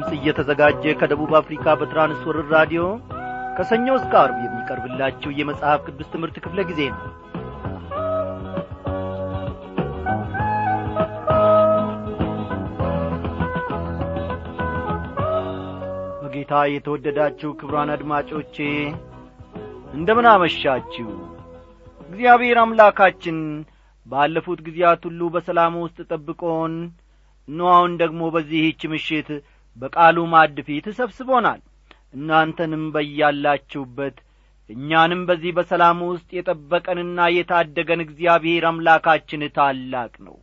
ድምፅ እየተዘጋጀ ከደቡብ አፍሪካ በትራንስወርር ራዲዮ ከሰኞ እስከ አርብ የሚቀርብላችሁ የመጽሐፍ ቅዱስ ትምህርት ክፍለ ጊዜ ነው። በጌታ የተወደዳችሁ ክብሯን አድማጮቼ እንደምን አመሻችሁ? እግዚአብሔር አምላካችን ባለፉት ጊዜያት ሁሉ በሰላም ውስጥ ጠብቆን እነሆ ደግሞ በዚህች ምሽት በቃሉ ማድ ፊት ሰብስቦናል እናንተንም በያላችሁበት እኛንም በዚህ በሰላም ውስጥ የጠበቀንና የታደገን እግዚአብሔር አምላካችን ታላቅ ነው።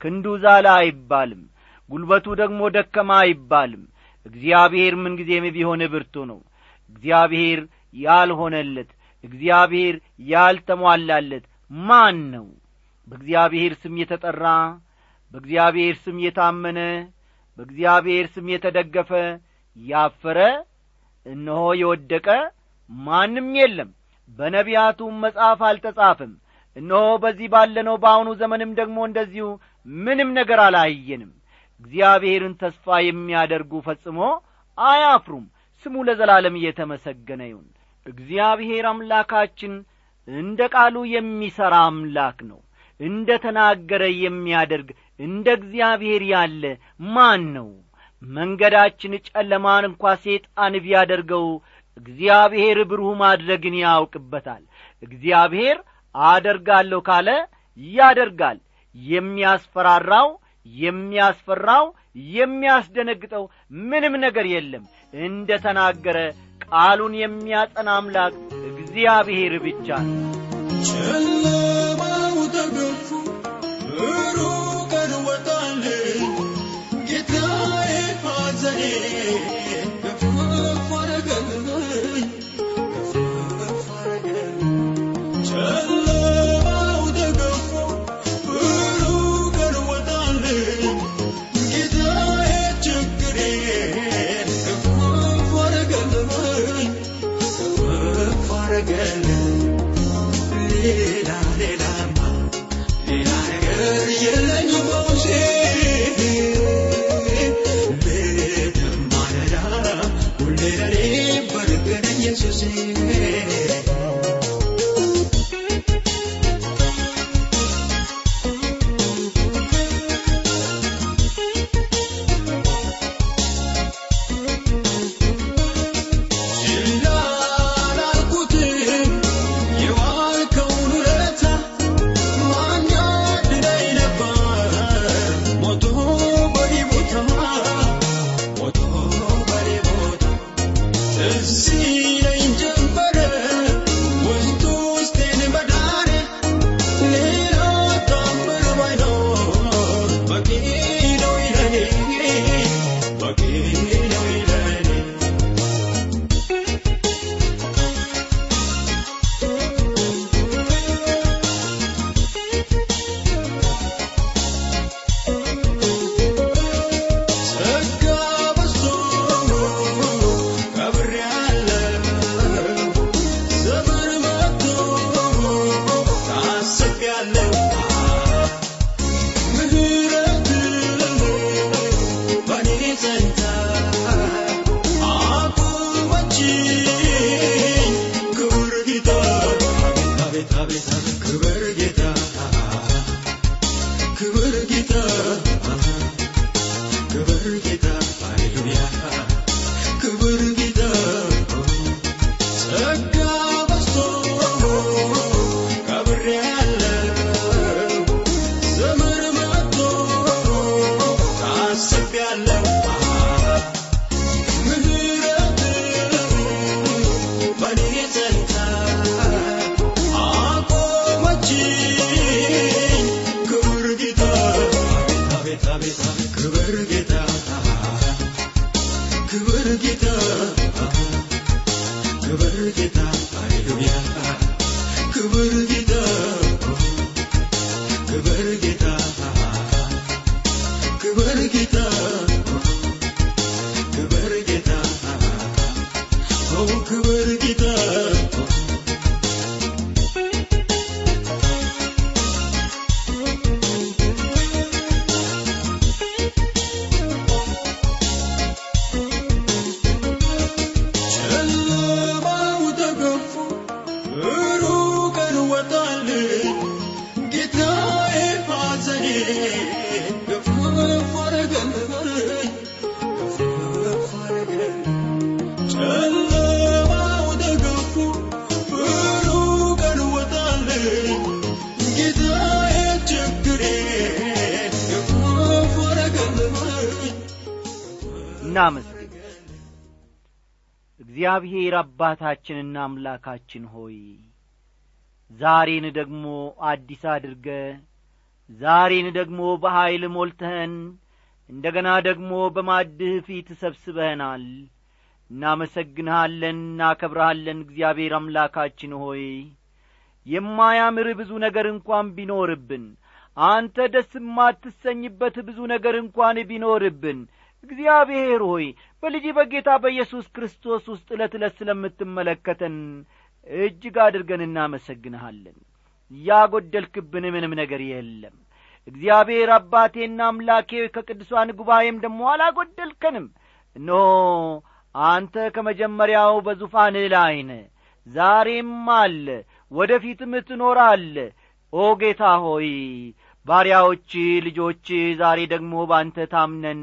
ክንዱ ዛላ አይባልም ጉልበቱ ደግሞ ደከማ አይባልም። እግዚአብሔር ምንጊዜም ቢሆን ብርቱ ነው። እግዚአብሔር ያልሆነለት እግዚአብሔር ያልተሟላለት ማን ነው? በእግዚአብሔር ስም የተጠራ በእግዚአብሔር ስም የታመነ በእግዚአብሔር ስም የተደገፈ ያፈረ እነሆ የወደቀ ማንም የለም። በነቢያቱም መጽሐፍ አልተጻፈም። እነሆ በዚህ ባለነው በአሁኑ ዘመንም ደግሞ እንደዚሁ ምንም ነገር አላየንም። እግዚአብሔርን ተስፋ የሚያደርጉ ፈጽሞ አያፍሩም። ስሙ ለዘላለም እየተመሰገነ ይሁን። እግዚአብሔር አምላካችን እንደ ቃሉ የሚሠራ አምላክ ነው እንደ ተናገረ የሚያደርግ እንደ እግዚአብሔር ያለ ማን ነው? መንገዳችን ጨለማን እንኳ ሴጣን ቢያደርገው እግዚአብሔር ብሩህ ማድረግን ያውቅበታል። እግዚአብሔር አደርጋለሁ ካለ ያደርጋል። የሚያስፈራራው የሚያስፈራው የሚያስደነግጠው ምንም ነገር የለም። እንደ ተናገረ ቃሉን የሚያጸና አምላክ እግዚአብሔር ብቻ ነው barganan yesuusee. እናመስግን። እግዚአብሔር አባታችንና አምላካችን ሆይ ዛሬን ደግሞ አዲስ አድርገ ዛሬን ደግሞ በኀይል ሞልተህን እንደ ገና ደግሞ በማድህ ፊት ሰብስበህናል። እናመሰግንሃለን እናከብረሃለን እግዚአብሔር አምላካችን ሆይ። የማያምር ብዙ ነገር እንኳን ቢኖርብን አንተ ደስ የማትሰኝበት ብዙ ነገር እንኳን ቢኖርብን እግዚአብሔር ሆይ በልጅ በጌታ በኢየሱስ ክርስቶስ ውስጥ ዕለት ዕለት ስለምትመለከተን እጅግ አድርገን እናመሰግንሃለን። ያጐደልክብን ምንም ነገር የለም። እግዚአብሔር አባቴና አምላኬ ከቅዱሳን ጉባኤም ደሞ አላጐደልከንም። እነሆ አንተ ከመጀመሪያው በዙፋንህ ላይ ዛሬም አለ ወደ ፊትም ትኖራለ ኦ ጌታ ሆይ ባሪያዎች ልጆች ዛሬ ደግሞ ባንተ ታምነን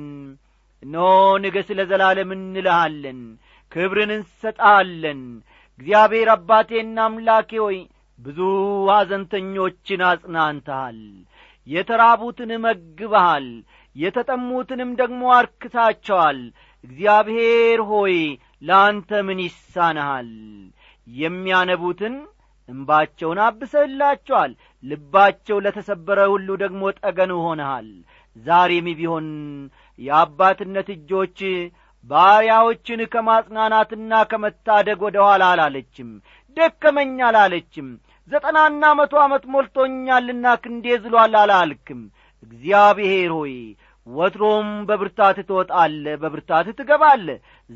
እነሆ ንገሥ ለዘላለም እንልሃለን ክብርን እንሰጣለን። እግዚአብሔር አባቴና አምላኬ ሆይ ብዙ ሐዘንተኞችን አጽናንተሃል የተራቡትን መግበሃል የተጠሙትንም ደግሞ አርክታቸዋል። እግዚአብሔር ሆይ ለአንተ ምን ይሳንሃል የሚያነቡትን እምባቸውን አብሰህላቸዋል ልባቸው ለተሰበረ ሁሉ ደግሞ ጠገን ሆነሃል። ዛሬም ቢሆን የአባትነት እጆች ባሪያዎችን ከማጽናናትና ከመታደግ ወደ ኋላ አላለችም። ደከመኝ አላለችም። ዘጠናና መቶ ዓመት ሞልቶኛልና ክንዴ ዝሏል አላልክም። እግዚአብሔር ሆይ ወትሮም በብርታት ትወጣለ በብርታት ትገባለ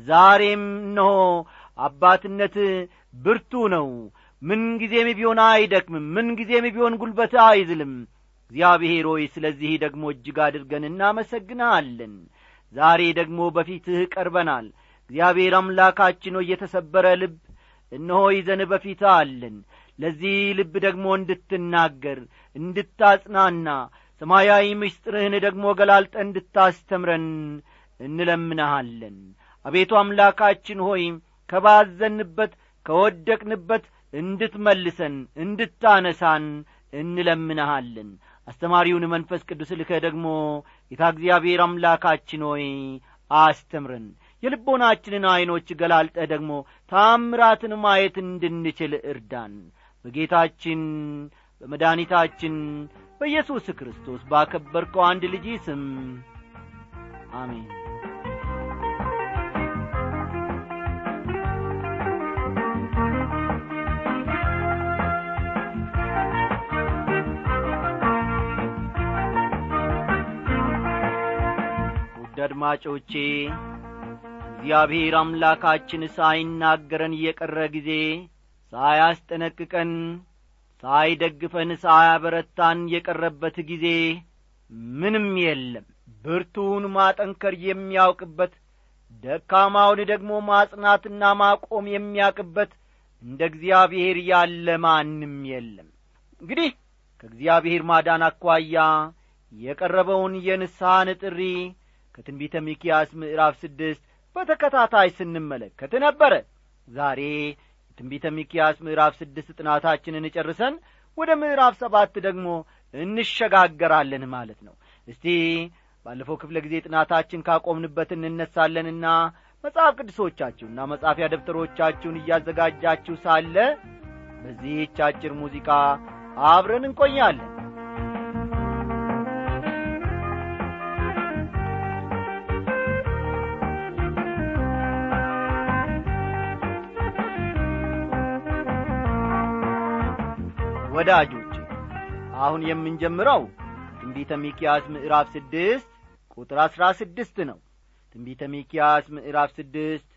ዛሬም እነሆ አባትነት ብርቱ ነው። ምንጊዜም ቢሆን አይደክምም ምንጊዜም ቢሆን ጉልበት አይዝልም እግዚአብሔር ሆይ ስለዚህ ደግሞ እጅግ አድርገን እናመሰግንሃለን ዛሬ ደግሞ በፊትህ ቀርበናል። እግዚአብሔር አምላካችን ሆይ የተሰበረ ልብ እነሆ ይዘን በፊት አለን። ለዚህ ልብ ደግሞ እንድትናገር እንድታጽናና ሰማያዊ ምስጢርህን ደግሞ ገላልጠ እንድታስተምረን እንለምንሃለን። አቤቱ አምላካችን ሆይ ከባዘንበት ከወደቅንበት እንድትመልሰን እንድታነሳን እንለምንሃለን አስተማሪውን መንፈስ ቅዱስ ልከ ደግሞ ጌታ እግዚአብሔር አምላካችን ሆይ አስተምረን። የልቦናችንን ዐይኖች ገላልጠህ ደግሞ ታምራትን ማየት እንድንችል እርዳን። በጌታችን በመድኒታችን በኢየሱስ ክርስቶስ ባከበርከው አንድ ልጅ ስም አሜን አድማጮቼ እግዚአብሔር አምላካችን ሳይናገረን እየቀረ ጊዜ ሳያስጠነቅቀን ሳይደግፈን ሳያበረታን የቀረበት ጊዜ ምንም የለም። ብርቱውን ማጠንከር የሚያውቅበት ደካማውን ደግሞ ማጽናትና ማቆም የሚያውቅበት እንደ እግዚአብሔር ያለ ማንም የለም። እንግዲህ ከእግዚአብሔር ማዳን አኳያ የቀረበውን የንስሐን ጥሪ ከትንቢተ ሚኪያስ ምዕራፍ ስድስት በተከታታይ ስንመለከት ነበረ። ዛሬ የትንቢተ ሚኪያስ ምዕራፍ ስድስት ጥናታችንን ጨርሰን ወደ ምዕራፍ ሰባት ደግሞ እንሸጋገራለን ማለት ነው። እስቲ ባለፈው ክፍለ ጊዜ ጥናታችን ካቆምንበት እንነሳለንና መጽሐፍ ቅዱሶቻችሁና መጻፊያ ደብተሮቻችሁን እያዘጋጃችሁ ሳለ በዚህች አጭር ሙዚቃ አብረን እንቆያለን ወዳጆች አሁን የምንጀምረው ትንቢተ ሚኪያስ ምዕራፍ ስድስት ቁጥር አሥራ ስድስት ነው። ትንቢተ ሚኪያስ ምዕራፍ ስድስት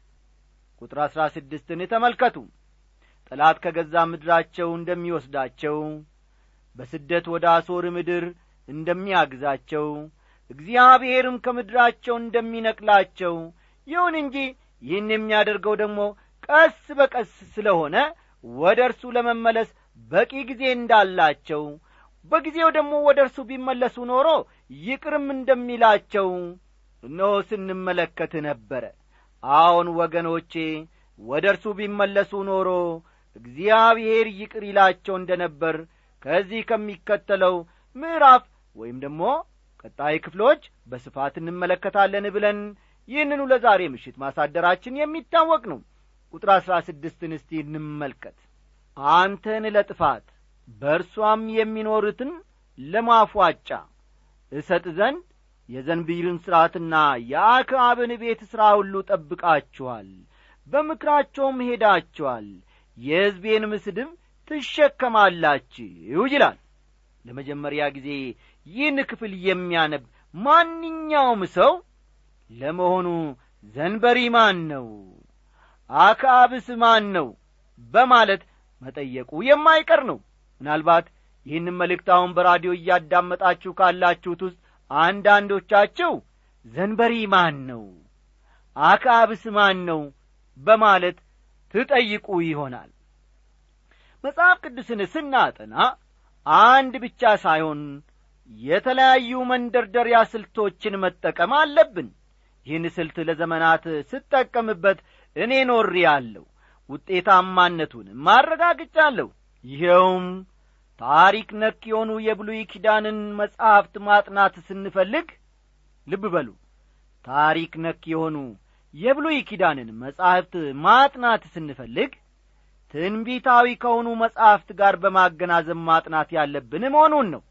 ቁጥር አሥራ ስድስትን ተመልከቱ። ጠላት ከገዛ ምድራቸው እንደሚወስዳቸው በስደት ወደ አሶር ምድር እንደሚያግዛቸው እግዚአብሔርም ከምድራቸው እንደሚነቅላቸው ይሁን እንጂ ይህን የሚያደርገው ደግሞ ቀስ በቀስ ስለሆነ ወደ እርሱ ለመመለስ በቂ ጊዜ እንዳላቸው በጊዜው ደግሞ ወደ እርሱ ቢመለሱ ኖሮ ይቅርም እንደሚላቸው እነሆ ስንመለከት ነበረ። አዎን ወገኖቼ ወደ እርሱ ቢመለሱ ኖሮ እግዚአብሔር ይቅር ይላቸው እንደ ነበር ከዚህ ከሚከተለው ምዕራፍ ወይም ደግሞ ቀጣይ ክፍሎች በስፋት እንመለከታለን ብለን ይህንኑ ለዛሬ ምሽት ማሳደራችን የሚታወቅ ነው። ቁጥር አሥራ ስድስትን እስቲ እንመልከት አንተን ለጥፋት በእርሷም የሚኖሩትን ለማፏጫ። እሰጥ ዘንድ የዘንቢልን ሥርዓትና የአክዓብን ቤት ሥራ ሁሉ ጠብቃችኋል። በምክራቸውም ሄዳችኋል። የሕዝቤንም ስድብ ትሸከማላችሁ ይላል። ለመጀመሪያ ጊዜ ይህን ክፍል የሚያነብ ማንኛውም ሰው ለመሆኑ ዘንበሪ ማን ነው? አክዓብስ ማን ነው? በማለት መጠየቁ የማይቀር ነው። ምናልባት ይህንም መልእክት አሁን በራዲዮ እያዳመጣችሁ ካላችሁት ውስጥ አንዳንዶቻችሁ ዘንበሪ ማን ነው? አክዓብስ ማን ነው? በማለት ትጠይቁ ይሆናል። መጽሐፍ ቅዱስን ስናጠና አንድ ብቻ ሳይሆን የተለያዩ መንደርደሪያ ስልቶችን መጠቀም አለብን። ይህን ስልት ለዘመናት ስጠቀምበት እኔ ኖሬ አለሁ ውጤታማነቱንም ማረጋግጫለሁ ይኸውም ታሪክ ነክ የሆኑ የብሉይ ኪዳንን መጻሕፍት ማጥናት ስንፈልግ ልብ በሉ ታሪክ ነክ የሆኑ የብሉይ ኪዳንን መጻሕፍት ማጥናት ስንፈልግ ትንቢታዊ ከሆኑ መጻሕፍት ጋር በማገናዘብ ማጥናት ያለብን መሆኑን ነው።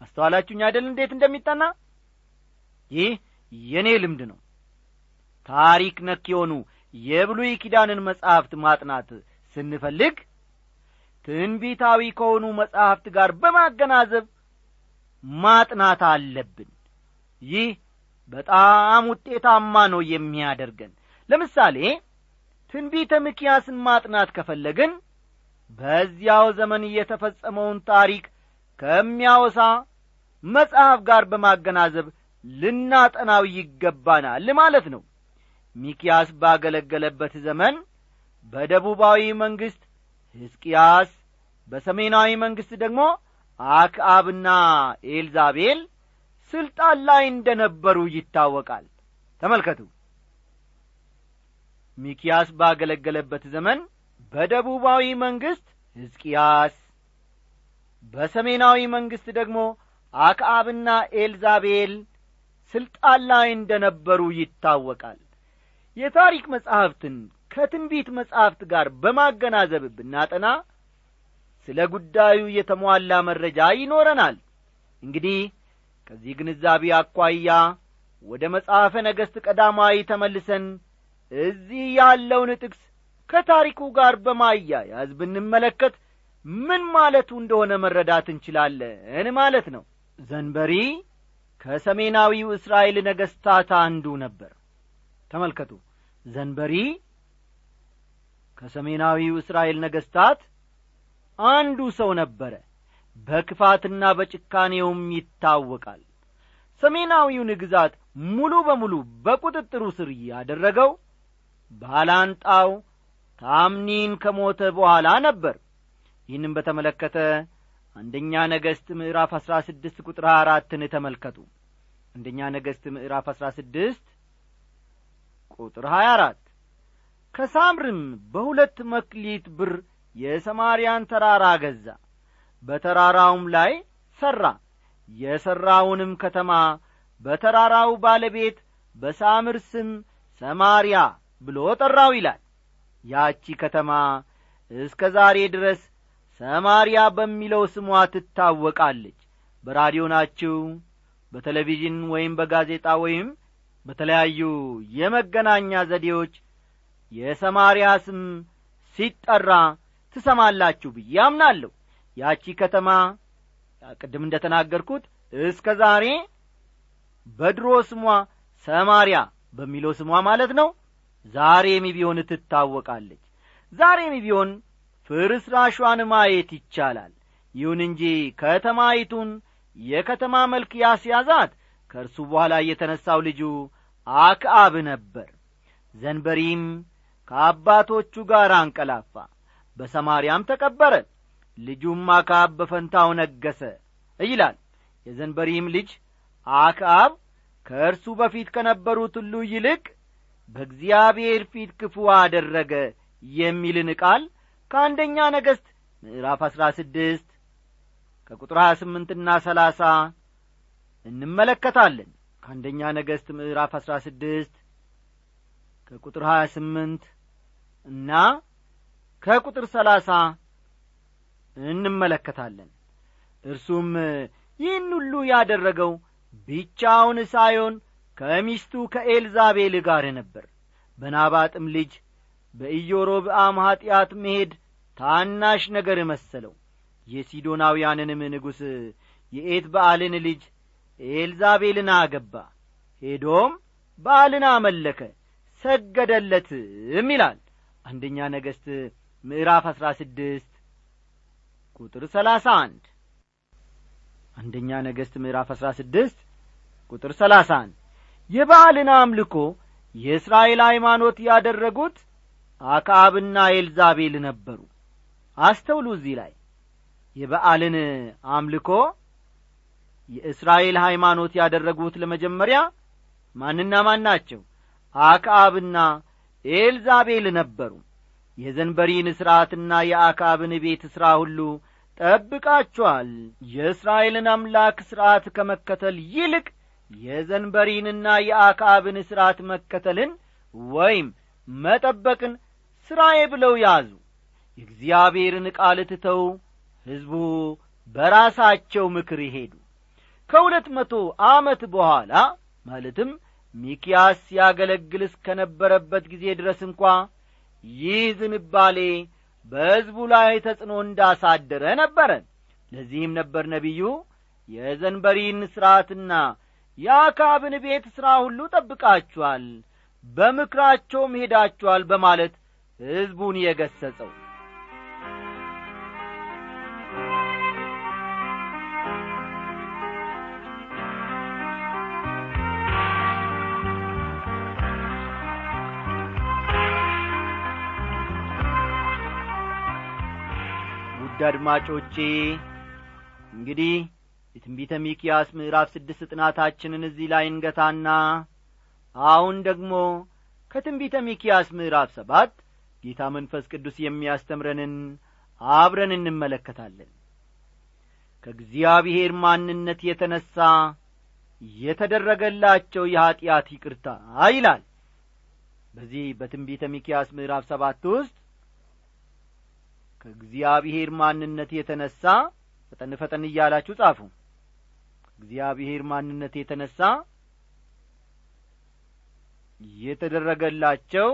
አስተዋላችሁኝ አይደል? እንዴት እንደሚጠና? ይህ የእኔ ልምድ ነው። ታሪክ ነክ የሆኑ የብሉይ ኪዳንን መጻሕፍት ማጥናት ስንፈልግ ትንቢታዊ ከሆኑ መጻሕፍት ጋር በማገናዘብ ማጥናት አለብን። ይህ በጣም ውጤታማ ነው የሚያደርገን። ለምሳሌ ትንቢተ ምክያስን ማጥናት ከፈለግን በዚያው ዘመን የተፈጸመውን ታሪክ ከሚያወሳ መጽሐፍ ጋር በማገናዘብ ልናጠናው ይገባናል ማለት ነው ሚኪያስ ባገለገለበት ዘመን በደቡባዊ መንግሥት ሕዝቅያስ በሰሜናዊ መንግሥት ደግሞ አክአብና ኤልዛቤል ስልጣን ላይ እንደ ነበሩ ይታወቃል። ተመልከቱ። ሚኪያስ ባገለገለበት ዘመን በደቡባዊ መንግሥት ሕዝቅያስ በሰሜናዊ መንግሥት ደግሞ አክአብና ኤልዛቤል ስልጣን ላይ እንደ ነበሩ ይታወቃል የታሪክ መጻሕፍትን ከትንቢት መጻሕፍት ጋር በማገናዘብ ብናጠና ስለ ጉዳዩ የተሟላ መረጃ ይኖረናል። እንግዲህ ከዚህ ግንዛቤ አኳያ ወደ መጽሐፈ ነገሥት ቀዳማዊ ተመልሰን እዚህ ያለውን ጥቅስ ከታሪኩ ጋር በማያያዝ ብንመለከት ምን ማለቱ እንደሆነ መረዳት እንችላለን ማለት ነው። ዘንበሪ ከሰሜናዊው እስራኤል ነገሥታት አንዱ ነበር። ተመልከቱ ዘንበሪ ከሰሜናዊው እስራኤል ነገሥታት አንዱ ሰው ነበረ። በክፋትና በጭካኔውም ይታወቃል። ሰሜናዊውን ግዛት ሙሉ በሙሉ በቁጥጥሩ ስር ያደረገው ባላንጣው ታምኒን ከሞተ በኋላ ነበር። ይህንም በተመለከተ አንደኛ ነገሥት ምዕራፍ አሥራ ስድስት ቁጥር አራትን ተመልከቱ። አንደኛ ነገሥት ምዕራፍ አሥራ ስድስት ቁጥር ሀያ አራት። ከሳምርም በሁለት መክሊት ብር የሰማርያን ተራራ ገዛ። በተራራውም ላይ ሠራ የሠራውንም ከተማ በተራራው ባለቤት በሳምር ስም ሰማርያ ብሎ ጠራው ይላል። ያቺ ከተማ እስከ ዛሬ ድረስ ሰማርያ በሚለው ስሟ ትታወቃለች። በራዲዮ ናችሁ? በቴሌቪዥን ወይም በጋዜጣ ወይም በተለያዩ የመገናኛ ዘዴዎች የሰማርያ ስም ሲጠራ ትሰማላችሁ ብዬ አምናለሁ። ያቺ ከተማ ቅድም እንደ ተናገርኩት እስከ ዛሬ በድሮ ስሟ ሰማርያ በሚለው ስሟ ማለት ነው። ዛሬም ቢሆን ትታወቃለች። ዛሬም ቢሆን ፍርስራሿን ማየት ይቻላል። ይሁን እንጂ ከተማይቱን የከተማ መልክ ያስያዛት ከእርሱ በኋላ የተነሣው ልጁ አክአብ ነበር። ዘንበሪም ከአባቶቹ ጋር አንቀላፋ በሰማርያም ተቀበረ። ልጁም አክአብ በፈንታው ነገሰ ይላል። የዘንበሪም ልጅ አክአብ ከእርሱ በፊት ከነበሩት ሁሉ ይልቅ በእግዚአብሔር ፊት ክፉ አደረገ የሚልን ቃል ከአንደኛ ነገሥት ምዕራፍ አሥራ ስድስት ከቁጥር ሀያ ስምንትና ሰላሳ እንመለከታለን ከአንደኛ ነገሥት ምዕራፍ አሥራ ስድስት ከቁጥር ሀያ ስምንት እና ከቁጥር ሰላሳ እንመለከታለን። እርሱም ይህን ሁሉ ያደረገው ብቻውን ሳይሆን ከሚስቱ ከኤልዛቤል ጋር ነበር። በናባጥም ልጅ በኢዮሮብአም ኀጢአት መሄድ ታናሽ ነገር መሰለው። የሲዶናውያንንም ንጉሥ የኤት በዓልን ልጅ ኤልዛቤልን አገባ ሄዶም በዓልን አመለከ ሰገደለትም ይላል። አንደኛ ነገሥት ምዕራፍ አሥራ ስድስት ቁጥር ሰላሳ አንድ። አንደኛ ነገሥት ምዕራፍ አሥራ ስድስት ቁጥር ሰላሳ አንድ። የበዓልን አምልኮ የእስራኤል ሃይማኖት ያደረጉት አክዓብና ኤልዛቤል ነበሩ። አስተውሉ እዚህ ላይ። የበዓልን አምልኮ የእስራኤል ሃይማኖት ያደረጉት ለመጀመሪያ ማንና ማን ናቸው? አክዓብና ኤልዛቤል ነበሩ። የዘንበሪን ሥርዓትና የአክዓብን ቤት ሥራ ሁሉ ጠብቃችኋል። የእስራኤልን አምላክ ሥርዓት ከመከተል ይልቅ የዘንበሪንና የአክዓብን ሥርዓት መከተልን ወይም መጠበቅን ሥራዬ ብለው ያዙ። የእግዚአብሔርን ቃል ትተው ሕዝቡ በራሳቸው ምክር ይሄዱ ከሁለት መቶ ዓመት በኋላ ማለትም ሚኪያስ ሲያገለግል እስከነበረበት ጊዜ ድረስ እንኳ ይህ ዝንባሌ በሕዝቡ ላይ ተጽዕኖ እንዳሳደረ ነበረ ለዚህም ነበር ነቢዩ የዘንበሪን ሥርዓትና የአካብን ቤት ሥራ ሁሉ ጠብቃችኋል በምክራቸውም ሄዳችኋል በማለት ሕዝቡን የገሰጸው ውድ አድማጮቼ እንግዲህ የትንቢተ ሚኪያስ ምዕራፍ ስድስት ጥናታችንን እዚህ ላይ እንገታና አሁን ደግሞ ከትንቢተ ሚኪያስ ምዕራፍ ሰባት ጌታ መንፈስ ቅዱስ የሚያስተምረንን አብረን እንመለከታለን። ከእግዚአብሔር ማንነት የተነሣ የተደረገላቸው የኀጢአት ይቅርታ ይላል። በዚህ በትንቢተ ሚኪያስ ምዕራፍ ሰባት ውስጥ ከእግዚአብሔር ማንነት የተነሣ ፈጠን ፈጠን እያላችሁ ጻፉ። እግዚአብሔር ማንነት የተነሣ የተደረገላቸው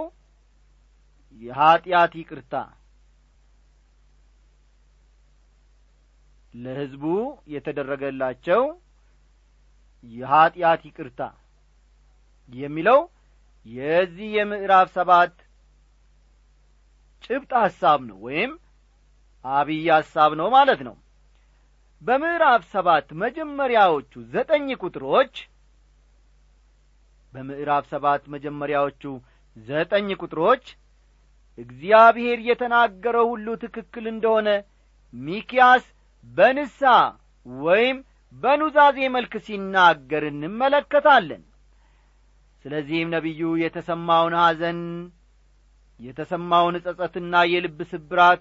የኀጢአት ይቅርታ ለሕዝቡ የተደረገላቸው የኀጢአት ይቅርታ የሚለው የዚህ የምዕራፍ ሰባት ጭብጥ ሐሳብ ነው ወይም አብይ ሐሳብ ነው ማለት ነው። በምዕራፍ ሰባት መጀመሪያዎቹ ዘጠኝ ቁጥሮች በምዕራፍ ሰባት መጀመሪያዎቹ ዘጠኝ ቁጥሮች እግዚአብሔር የተናገረው ሁሉ ትክክል እንደሆነ ሚኪያስ በንሳ ወይም በኑዛዜ መልክ ሲናገር እንመለከታለን። ስለዚህም ነቢዩ የተሰማውን ሐዘን የተሰማውን ጸጸትና የልብ ስብራት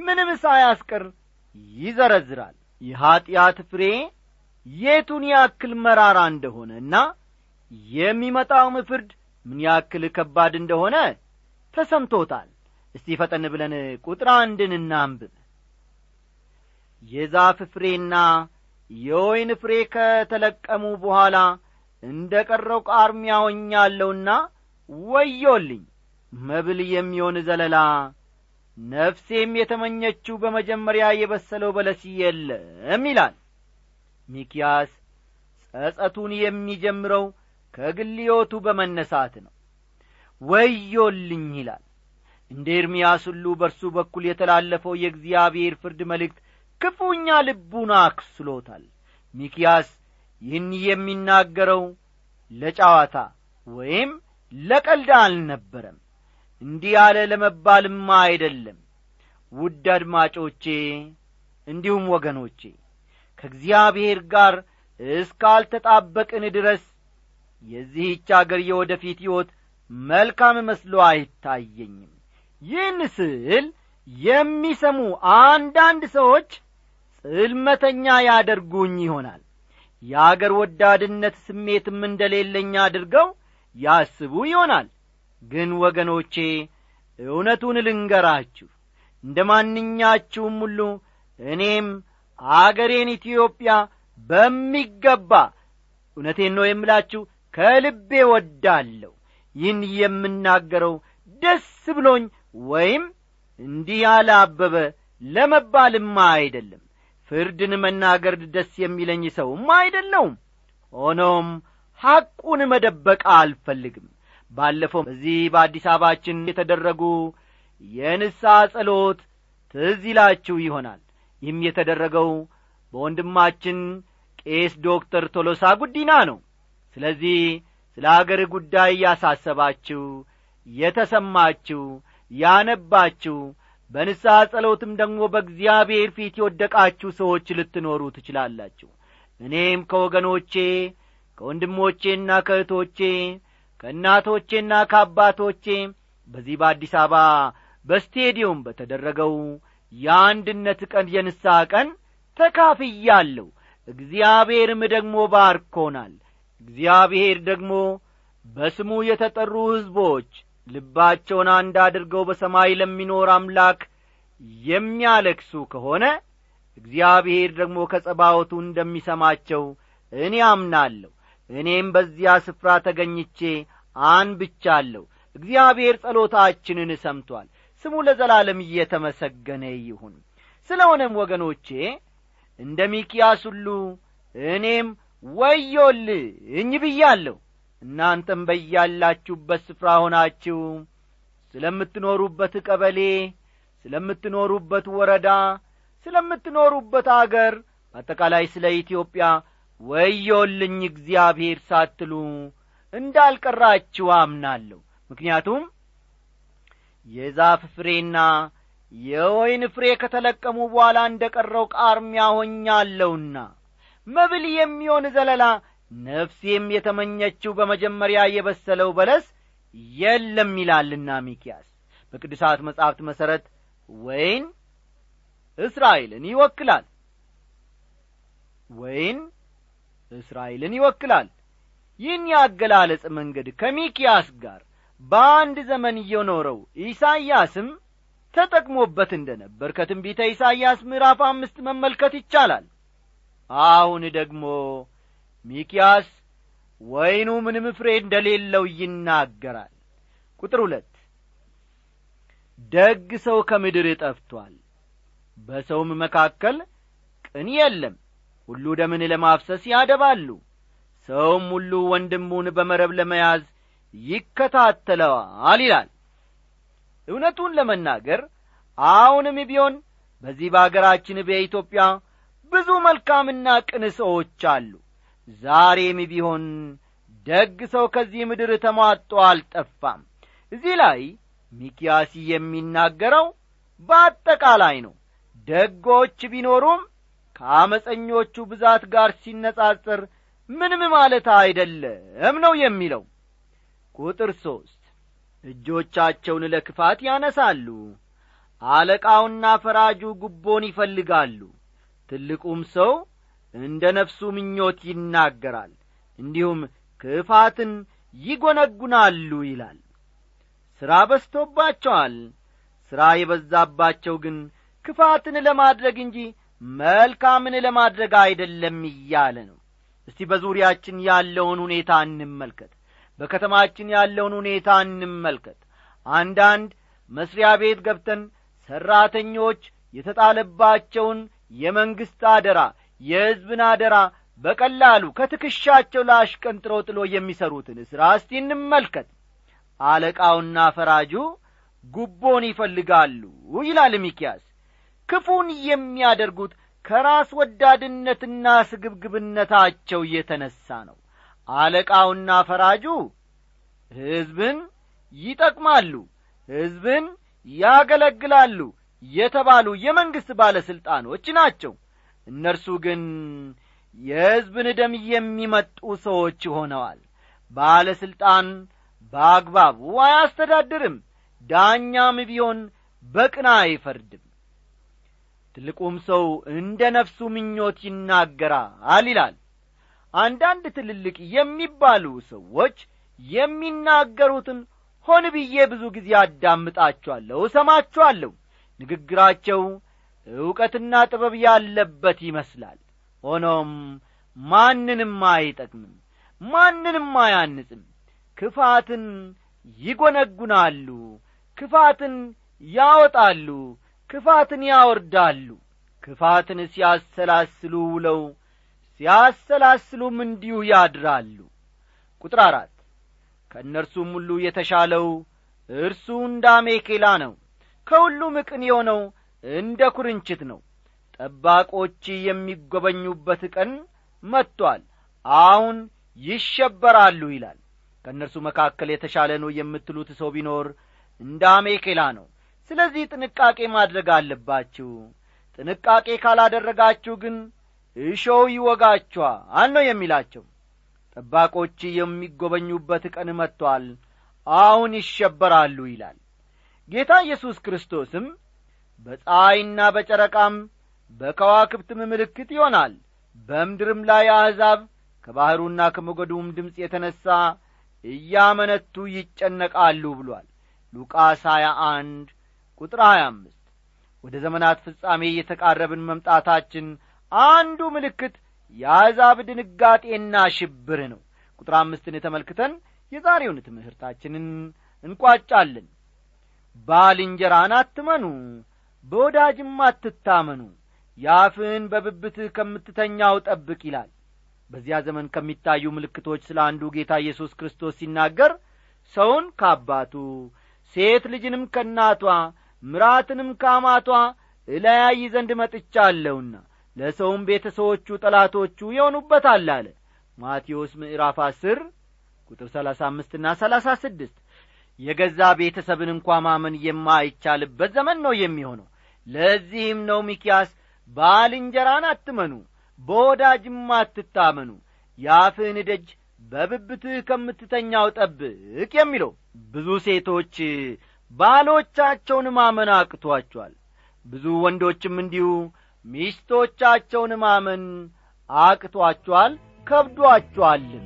ምንም ሳያስቀር ይዘረዝራል። የኀጢአት ፍሬ የቱን ያክል መራራ እንደሆነና የሚመጣውም ፍርድ ምን ያክል ከባድ እንደሆነ ተሰምቶታል። እስቲ ፈጠን ብለን ቁጥር አንድን እናንብብ። የዛፍ ፍሬና የወይን ፍሬ ከተለቀሙ በኋላ እንደ ቀረው ቃርሚያ ሆኛለሁና ወዮልኝ። መብል የሚሆን ዘለላ ነፍሴም የተመኘችው በመጀመሪያ የበሰለው በለስ የለም ይላል። ሚኪያስ ጸጸቱን የሚጀምረው ከግልዮቱ በመነሳት ነው። ወዮልኝ ይላል። እንደ ኤርምያስ ሁሉ በርሱ በኩል የተላለፈው የእግዚአብሔር ፍርድ መልእክት ክፉኛ ልቡን አክስሎታል። ሚኪያስ ይህን የሚናገረው ለጨዋታ ወይም ለቀልድ አልነበረም እንዲህ ያለ ለመባልማ አይደለም። ውድ አድማጮቼ እንዲሁም ወገኖቼ ከእግዚአብሔር ጋር እስካልተጣበቅን ድረስ የዚህች አገር የወደፊት ሕይወት መልካም መስሎ አይታየኝም። ይህን ስል የሚሰሙ አንዳንድ ሰዎች ጽልመተኛ ያደርጉኝ ይሆናል። የአገር ወዳድነት ስሜትም እንደሌለኝ አድርገው ያስቡ ይሆናል ግን ወገኖቼ እውነቱን ልንገራችሁ እንደ ማንኛችሁም ሁሉ እኔም አገሬን ኢትዮጵያ በሚገባ እውነቴን ነው የምላችሁ ከልቤ ወዳለሁ ይህን የምናገረው ደስ ብሎኝ ወይም እንዲህ ያለ አበበ ለመባልማ አይደለም። ፍርድን መናገር ደስ የሚለኝ ሰውም አይደለውም ሆኖም ሐቁን መደበቅ አልፈልግም ባለፈው በዚህ በአዲስ አበባችን የተደረጉ የንስሐ ጸሎት ትዝ ይላችሁ ይሆናል። ይህም የተደረገው በወንድማችን ቄስ ዶክተር ቶሎሳ ጉዲና ነው። ስለዚህ ስለ አገር ጉዳይ ያሳሰባችሁ የተሰማችሁ ያነባችሁ በንስሐ ጸሎትም ደግሞ በእግዚአብሔር ፊት የወደቃችሁ ሰዎች ልትኖሩ ትችላላችሁ። እኔም ከወገኖቼ ከወንድሞቼና ከእህቶቼ ከእናቶቼና ከአባቶቼ በዚህ በአዲስ አበባ በስቴዲዮም በተደረገው የአንድነት ቀን የንስሐ ቀን ተካፍያለሁ። እግዚአብሔርም ደግሞ ባርኮናል። እግዚአብሔር ደግሞ በስሙ የተጠሩ ሕዝቦች ልባቸውን አንድ አድርገው በሰማይ ለሚኖር አምላክ የሚያለክሱ ከሆነ እግዚአብሔር ደግሞ ከጸባወቱ እንደሚሰማቸው እኔ አምናለሁ። እኔም በዚያ ስፍራ ተገኝቼ አንብቻለሁ። እግዚአብሔር ጸሎታችንን ሰምቶአል ስሙ ለዘላለም እየተመሰገነ ይሁን። ስለሆነም ወገኖቼ እንደ ሚኪያስ ሁሉ እኔም ወዮልኝ ብያለሁ። እናንተም በያላችሁበት ስፍራ ሆናችሁ ስለምትኖሩበት ቀበሌ ስለምትኖሩበት ወረዳ ስለምትኖሩበት አገር አጠቃላይ ስለ ኢትዮጵያ ወዮልኝ እግዚአብሔር ሳትሉ እንዳልቀራችሁ አምናለሁ። ምክንያቱም የዛፍ ፍሬና የወይን ፍሬ ከተለቀሙ በኋላ እንደ ቀረው ቃርሚያ ሆኛለሁና መብል የሚሆን ዘለላ ነፍሴም የተመኘችው በመጀመሪያ የበሰለው በለስ የለም ይላልና ሚኪያስ በቅዱሳት መጻሕፍት መሠረት ወይን እስራኤልን ይወክላል። ወይን እስራኤልን ይወክላል ይህን ያገላለጽ መንገድ ከሚኪያስ ጋር በአንድ ዘመን የኖረው ኢሳይያስም ተጠቅሞበት እንደ ነበር ከትንቢተ ኢሳይያስ ምዕራፍ አምስት መመልከት ይቻላል። አሁን ደግሞ ሚኪያስ ወይኑ ምንም ፍሬ እንደሌለው ይናገራል። ቁጥር ሁለት ደግ ሰው ከምድር ጠፍቶአል በሰውም መካከል ቅን የለም ሁሉ ደምን ለማፍሰስ ያደባሉ ሰውም ሁሉ ወንድሙን በመረብ ለመያዝ ይከታተለዋል ይላል። እውነቱን ለመናገር አሁንም ቢሆን በዚህ በአገራችን በኢትዮጵያ ብዙ መልካምና ቅን ሰዎች አሉ። ዛሬም ቢሆን ደግ ሰው ከዚህ ምድር ተሟጦ አልጠፋም። እዚህ ላይ ሚኪያስ የሚናገረው በአጠቃላይ ነው። ደጎች ቢኖሩም ከአመፀኞቹ ብዛት ጋር ሲነጻጸር ምንም ማለት አይደለም ነው የሚለው። ቁጥር ሦስት እጆቻቸውን ለክፋት ያነሳሉ አለቃውና ፈራጁ ጉቦን ይፈልጋሉ። ትልቁም ሰው እንደ ነፍሱ ምኞት ይናገራል እንዲሁም ክፋትን ይጐነጉናሉ ይላል። ሥራ በስቶባቸዋል ሥራ የበዛባቸው ግን ክፋትን ለማድረግ እንጂ መልካምን ለማድረግ አይደለም እያለ ነው እስቲ በዙሪያችን ያለውን ሁኔታ እንመልከት። በከተማችን ያለውን ሁኔታ እንመልከት። አንዳንድ መስሪያ ቤት ገብተን ሠራተኞች የተጣለባቸውን የመንግሥት አደራ የሕዝብን አደራ በቀላሉ ከትከሻቸው ላሽቀንጥረው ጥሎ የሚሠሩትን ሥራ እስቲ እንመልከት። አለቃውና ፈራጁ ጉቦን ይፈልጋሉ ይላል ሚኪያስ ክፉን የሚያደርጉት ከራስ ወዳድነትና ስግብግብነታቸው የተነሣ ነው። አለቃውና ፈራጁ ሕዝብን ይጠቅማሉ ሕዝብን ያገለግላሉ የተባሉ የመንግሥት ባለሥልጣኖች ናቸው። እነርሱ ግን የሕዝብን ደም የሚመጡ ሰዎች ሆነዋል። ባለሥልጣን በአግባቡ አያስተዳድርም ዳኛም ቢሆን በቅና አይፈርድም ትልቁም ሰው እንደ ነፍሱ ምኞት ይናገራል ይላል። አንዳንድ ትልልቅ የሚባሉ ሰዎች የሚናገሩትን ሆን ብዬ ብዙ ጊዜ አዳምጣችኋለሁ እሰማችኋለሁ ንግግራቸው ዕውቀትና ጥበብ ያለበት ይመስላል። ሆኖም ማንንም አይጠቅምም ማንንም አያንጽም። ክፋትን ይጐነጉናሉ ክፋትን ያወጣሉ ክፋትን ያወርዳሉ። ክፋትን ሲያሰላስሉ ውለው ሲያሰላስሉም እንዲሁ ያድራሉ። ቁጥር አራት ከእነርሱም ሁሉ የተሻለው እርሱ እንደ አሜኬላ ነው። ከሁሉም ቅን የሆነው እንደ ኩርንችት ነው። ጠባቆች የሚጐበኙበት ቀን መጥቶአል አሁን ይሸበራሉ ይላል። ከእነርሱ መካከል የተሻለ ነው የምትሉት ሰው ቢኖር እንደ አሜኬላ ነው ስለዚህ ጥንቃቄ ማድረግ አለባችሁ። ጥንቃቄ ካላደረጋችሁ ግን እሾው ይወጋችኋል ነው የሚላቸው። ጠባቆች የሚጐበኙበት ቀን መጥቶአል አሁን ይሸበራሉ ይላል። ጌታ ኢየሱስ ክርስቶስም በፀሐይና በጨረቃም በከዋክብትም ምልክት ይሆናል። በምድርም ላይ አሕዛብ ከባሕሩና ከሞገዱም ድምፅ የተነሣ እያመነቱ ይጨነቃሉ ብሏል። ሉቃስ 21 ቁጥር 25 ወደ ዘመናት ፍጻሜ እየተቃረብን መምጣታችን አንዱ ምልክት የአሕዛብ ድንጋጤና ሽብር ነው። ቁጥር አምስትን ተመልክተን የዛሬውን ትምህርታችንን እንቋጫለን። ባልንጀራን አትመኑ በወዳጅም አትታመኑ ያፍን በብብትህ ከምትተኛው ጠብቅ ይላል። በዚያ ዘመን ከሚታዩ ምልክቶች ስለ አንዱ ጌታ ኢየሱስ ክርስቶስ ሲናገር ሰውን ከአባቱ ሴት ልጅንም ከእናቷ ምራትንም ከአማቷ እለያይ ዘንድ መጥቻለሁና ለሰውም ቤተሰዎቹ ጠላቶቹ የሆኑበታል አለ። ማቴዎስ ምዕራፍ አስር ቁጥር ሰላሳ አምስትና ሰላሳ ስድስት የገዛ ቤተሰብን እንኳ ማመን የማይቻልበት ዘመን ነው የሚሆነው። ለዚህም ነው ሚኪያስ ባልንጀራን አትመኑ በወዳጅም አትታመኑ የአፍህን ደጅ በብብትህ ከምትተኛው ጠብቅ የሚለው። ብዙ ሴቶች ባሎቻቸውን ማመን አቅቶአቸዋል ብዙ ወንዶችም እንዲሁ ሚስቶቻቸውን ማመን አቅቶአቸዋል ከብዶአቸዋልም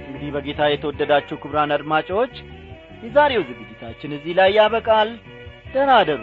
እንግዲህ በጌታ የተወደዳችሁ ክብራን አድማጮች የዛሬው ዝግጅታችን እዚህ ላይ ያበቃል። ደህና አደሩ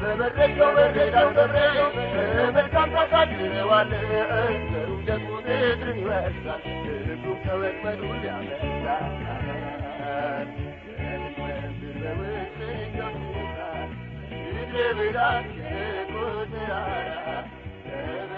በመረጥከው መንገድ አስተምረህ በመልካም ታሳድረዋለህ ዘሩም ደግሞ ምድርን ይወርሳል ልቡም ከወጥመዱ ያመልጣል ተራራ